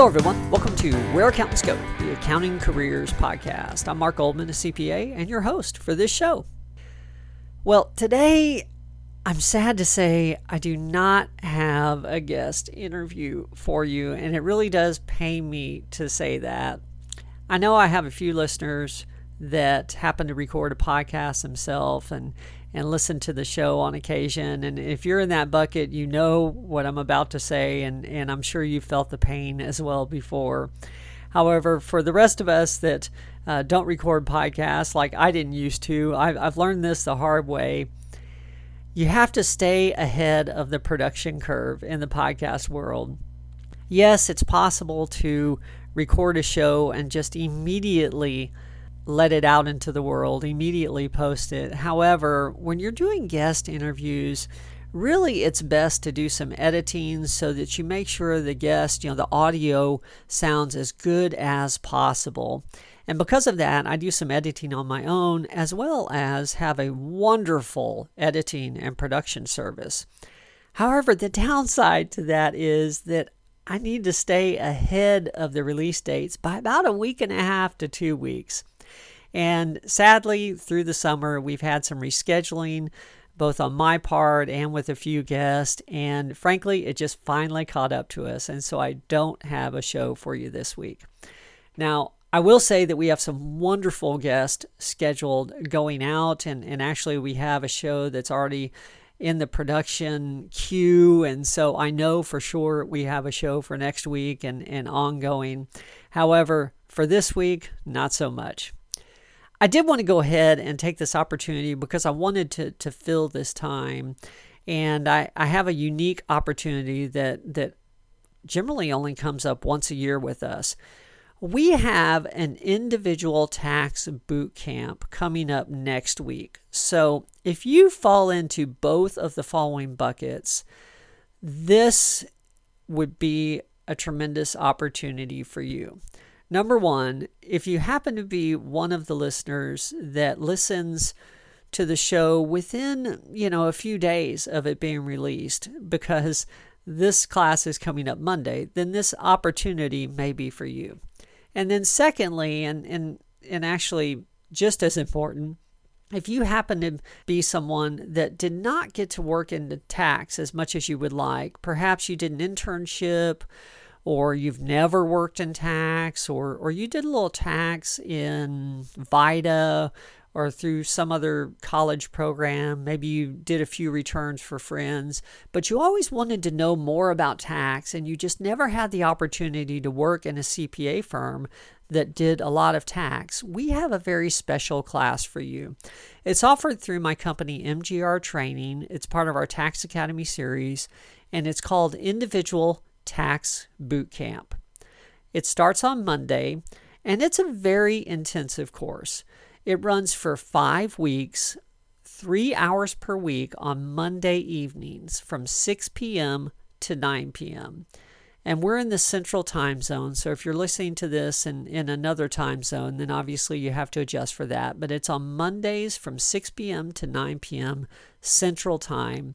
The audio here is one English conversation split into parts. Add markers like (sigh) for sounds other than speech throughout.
Hello, everyone. Welcome to Where Accountants Go, the Accounting Careers Podcast. I'm Mark Goldman, a CPA, and your host for this show. Well, today I'm sad to say I do not have a guest interview for you, and it really does pain me to say that. I know I have a few listeners that happen to record a podcast himself and and listen to the show on occasion. And if you're in that bucket, you know what I'm about to say, and, and I'm sure you felt the pain as well before. However, for the rest of us that uh, don't record podcasts like I didn't used to, I've, I've learned this the hard way. You have to stay ahead of the production curve in the podcast world. Yes, it's possible to record a show and just immediately let it out into the world, immediately post it. However, when you're doing guest interviews, really it's best to do some editing so that you make sure the guest, you know, the audio sounds as good as possible. And because of that, I do some editing on my own as well as have a wonderful editing and production service. However, the downside to that is that I need to stay ahead of the release dates by about a week and a half to two weeks. And sadly, through the summer, we've had some rescheduling, both on my part and with a few guests. And frankly, it just finally caught up to us. And so I don't have a show for you this week. Now, I will say that we have some wonderful guests scheduled going out, and, and actually, we have a show that's already in the production queue. And so I know for sure we have a show for next week and, and ongoing. However, for this week, not so much. I did want to go ahead and take this opportunity because I wanted to, to fill this time. And I, I have a unique opportunity that, that generally only comes up once a year with us. We have an individual tax boot camp coming up next week. So if you fall into both of the following buckets, this would be a tremendous opportunity for you. Number one, if you happen to be one of the listeners that listens to the show within, you know, a few days of it being released, because this class is coming up Monday, then this opportunity may be for you. And then secondly, and and and actually just as important, if you happen to be someone that did not get to work in the tax as much as you would like, perhaps you did an internship or you've never worked in tax, or, or you did a little tax in VITA or through some other college program. Maybe you did a few returns for friends, but you always wanted to know more about tax and you just never had the opportunity to work in a CPA firm that did a lot of tax. We have a very special class for you. It's offered through my company MGR Training. It's part of our Tax Academy series and it's called Individual Tax Boot Camp. It starts on Monday and it's a very intensive course. It runs for five weeks, three hours per week on Monday evenings from 6 p.m. to 9 p.m. And we're in the central time zone. So if you're listening to this in, in another time zone, then obviously you have to adjust for that. But it's on Mondays from 6 p.m. to 9 p.m. central time.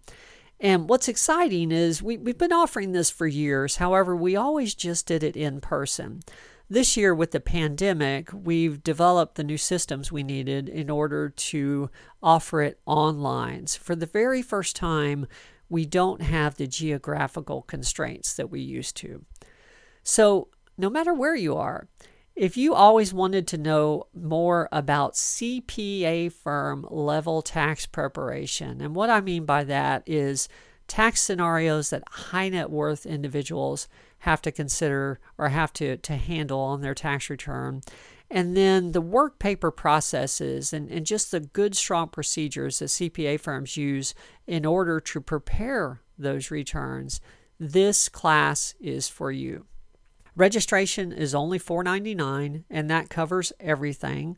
And what's exciting is we, we've been offering this for years. However, we always just did it in person. This year, with the pandemic, we've developed the new systems we needed in order to offer it online. So for the very first time, we don't have the geographical constraints that we used to. So, no matter where you are, if you always wanted to know more about CPA firm level tax preparation, and what I mean by that is tax scenarios that high net worth individuals have to consider or have to, to handle on their tax return, and then the work paper processes and, and just the good, strong procedures that CPA firms use in order to prepare those returns, this class is for you. Registration is only $4.99 and that covers everything.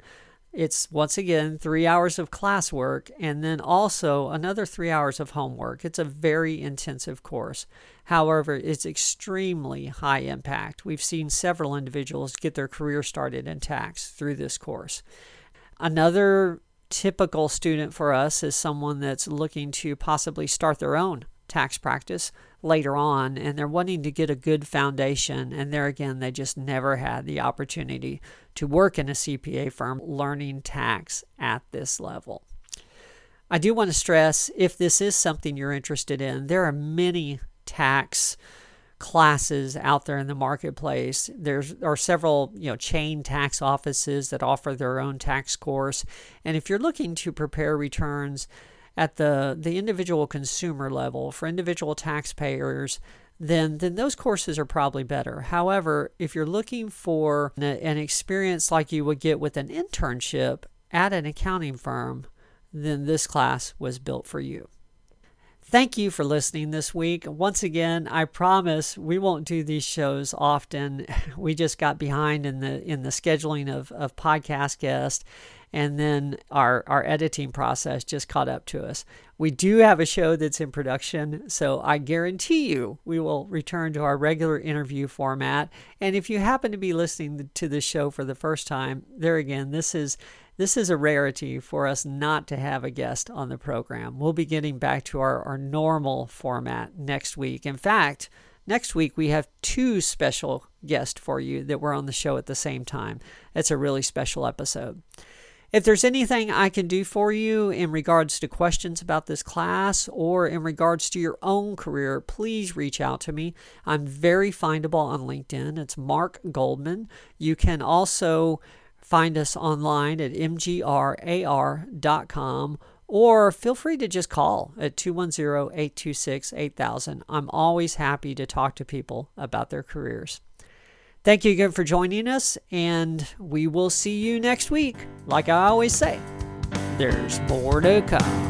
It's once again three hours of classwork and then also another three hours of homework. It's a very intensive course. However, it's extremely high impact. We've seen several individuals get their career started in tax through this course. Another typical student for us is someone that's looking to possibly start their own tax practice, later on and they're wanting to get a good foundation. And there again, they just never had the opportunity to work in a CPA firm learning tax at this level. I do want to stress if this is something you're interested in, there are many tax classes out there in the marketplace. There's are several, you know, chain tax offices that offer their own tax course. And if you're looking to prepare returns at the the individual consumer level for individual taxpayers, then then those courses are probably better. However, if you're looking for an experience like you would get with an internship at an accounting firm, then this class was built for you. Thank you for listening this week. Once again, I promise we won't do these shows often. (laughs) We just got behind in the in the scheduling of, of podcast guests and then our our editing process just caught up to us. We do have a show that's in production, so I guarantee you we will return to our regular interview format. And if you happen to be listening to this show for the first time, there again, this is this is a rarity for us not to have a guest on the program. We'll be getting back to our, our normal format next week. In fact, next week we have two special guests for you that were on the show at the same time. It's a really special episode. If there's anything I can do for you in regards to questions about this class or in regards to your own career, please reach out to me. I'm very findable on LinkedIn. It's Mark Goldman. You can also Find us online at mgrar.com or feel free to just call at 210 826 8000. I'm always happy to talk to people about their careers. Thank you again for joining us, and we will see you next week. Like I always say, there's more to come.